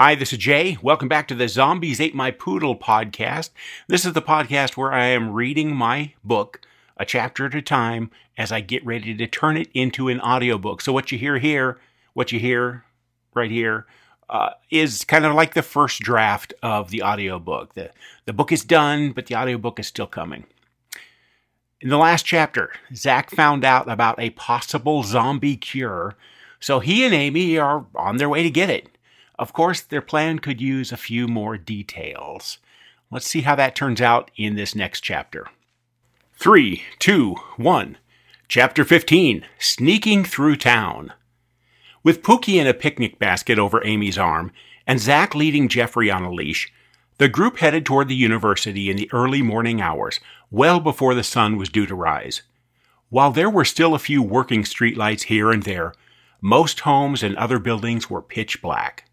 Hi, this is Jay. Welcome back to the Zombies Ate My Poodle podcast. This is the podcast where I am reading my book a chapter at a time as I get ready to turn it into an audiobook. So, what you hear here, what you hear right here, uh, is kind of like the first draft of the audiobook. The, the book is done, but the audiobook is still coming. In the last chapter, Zach found out about a possible zombie cure, so he and Amy are on their way to get it. Of course, their plan could use a few more details. Let's see how that turns out in this next chapter. Three, two, one. Chapter 15 Sneaking Through Town. With Pookie in a picnic basket over Amy's arm, and Zach leading Jeffrey on a leash, the group headed toward the university in the early morning hours, well before the sun was due to rise. While there were still a few working streetlights here and there, most homes and other buildings were pitch black.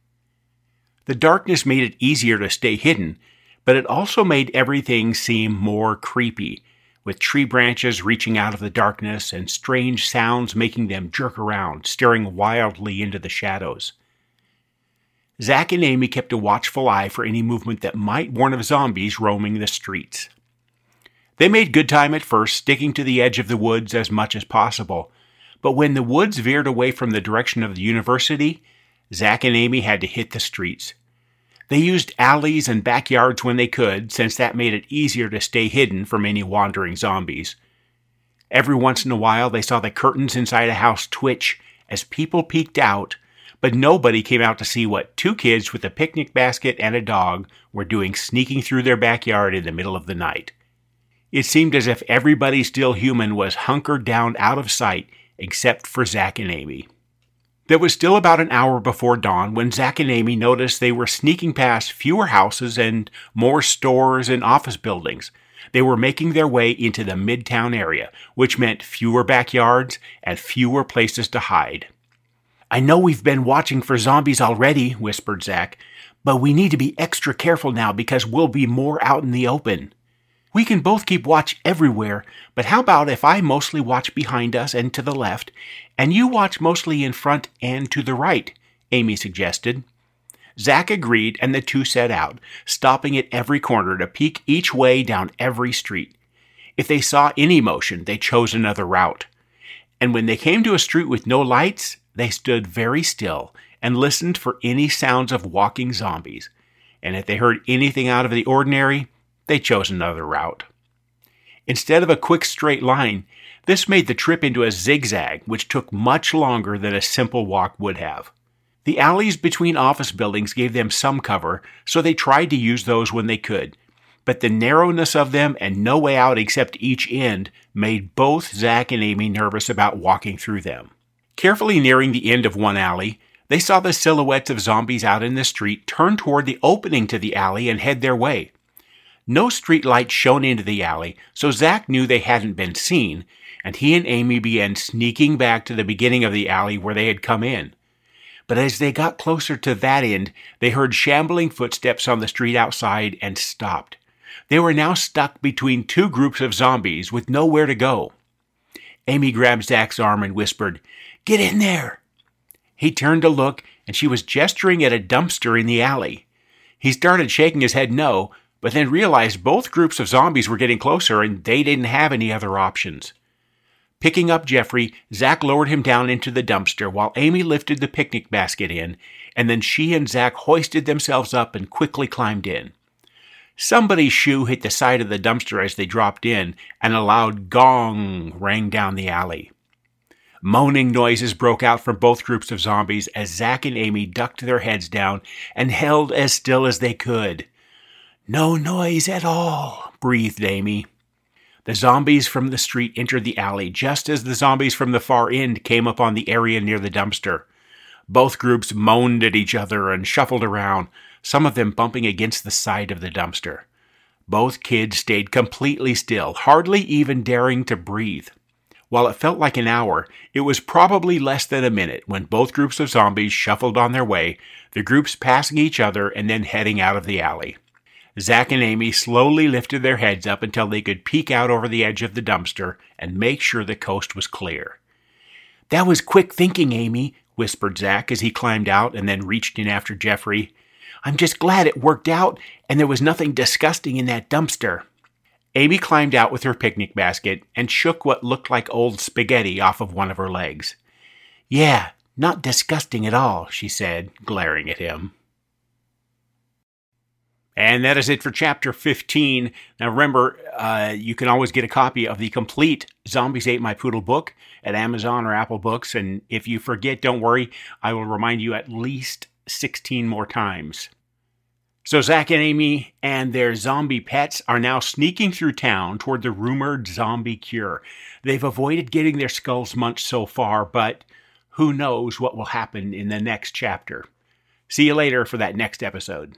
The darkness made it easier to stay hidden, but it also made everything seem more creepy, with tree branches reaching out of the darkness and strange sounds making them jerk around, staring wildly into the shadows. Zach and Amy kept a watchful eye for any movement that might warn of zombies roaming the streets. They made good time at first, sticking to the edge of the woods as much as possible, but when the woods veered away from the direction of the university, Zach and Amy had to hit the streets. They used alleys and backyards when they could, since that made it easier to stay hidden from any wandering zombies. Every once in a while, they saw the curtains inside a house twitch as people peeked out, but nobody came out to see what two kids with a picnic basket and a dog were doing sneaking through their backyard in the middle of the night. It seemed as if everybody still human was hunkered down out of sight except for Zach and Amy. There was still about an hour before dawn when Zach and Amy noticed they were sneaking past fewer houses and more stores and office buildings. They were making their way into the midtown area, which meant fewer backyards and fewer places to hide. I know we've been watching for zombies already, whispered Zach, but we need to be extra careful now because we'll be more out in the open. We can both keep watch everywhere, but how about if I mostly watch behind us and to the left, and you watch mostly in front and to the right? Amy suggested. Zach agreed, and the two set out, stopping at every corner to peek each way down every street. If they saw any motion, they chose another route. And when they came to a street with no lights, they stood very still and listened for any sounds of walking zombies. And if they heard anything out of the ordinary, they chose another route. Instead of a quick straight line, this made the trip into a zigzag, which took much longer than a simple walk would have. The alleys between office buildings gave them some cover, so they tried to use those when they could. But the narrowness of them and no way out except each end made both Zach and Amy nervous about walking through them. Carefully nearing the end of one alley, they saw the silhouettes of zombies out in the street turn toward the opening to the alley and head their way. No street light shone into the alley, so Zach knew they hadn't been seen, and he and Amy began sneaking back to the beginning of the alley where they had come in. But as they got closer to that end, they heard shambling footsteps on the street outside and stopped. They were now stuck between two groups of zombies with nowhere to go. Amy grabbed Zach's arm and whispered, Get in there! He turned to look, and she was gesturing at a dumpster in the alley. He started shaking his head no, but then realized both groups of zombies were getting closer and they didn't have any other options. Picking up Jeffrey, Zach lowered him down into the dumpster while Amy lifted the picnic basket in, and then she and Zach hoisted themselves up and quickly climbed in. Somebody's shoe hit the side of the dumpster as they dropped in, and a loud gong rang down the alley. Moaning noises broke out from both groups of zombies as Zach and Amy ducked their heads down and held as still as they could. No noise at all, breathed Amy. The zombies from the street entered the alley just as the zombies from the far end came upon the area near the dumpster. Both groups moaned at each other and shuffled around, some of them bumping against the side of the dumpster. Both kids stayed completely still, hardly even daring to breathe. While it felt like an hour, it was probably less than a minute when both groups of zombies shuffled on their way, the groups passing each other and then heading out of the alley. Zach and Amy slowly lifted their heads up until they could peek out over the edge of the dumpster and make sure the coast was clear. That was quick thinking, Amy, whispered Zach as he climbed out and then reached in after Jeffrey. I'm just glad it worked out and there was nothing disgusting in that dumpster. Amy climbed out with her picnic basket and shook what looked like old spaghetti off of one of her legs. Yeah, not disgusting at all, she said, glaring at him. And that is it for chapter 15. Now remember, uh, you can always get a copy of the complete Zombies Ate My Poodle book at Amazon or Apple Books. And if you forget, don't worry, I will remind you at least 16 more times. So Zach and Amy and their zombie pets are now sneaking through town toward the rumored zombie cure. They've avoided getting their skulls munched so far, but who knows what will happen in the next chapter. See you later for that next episode.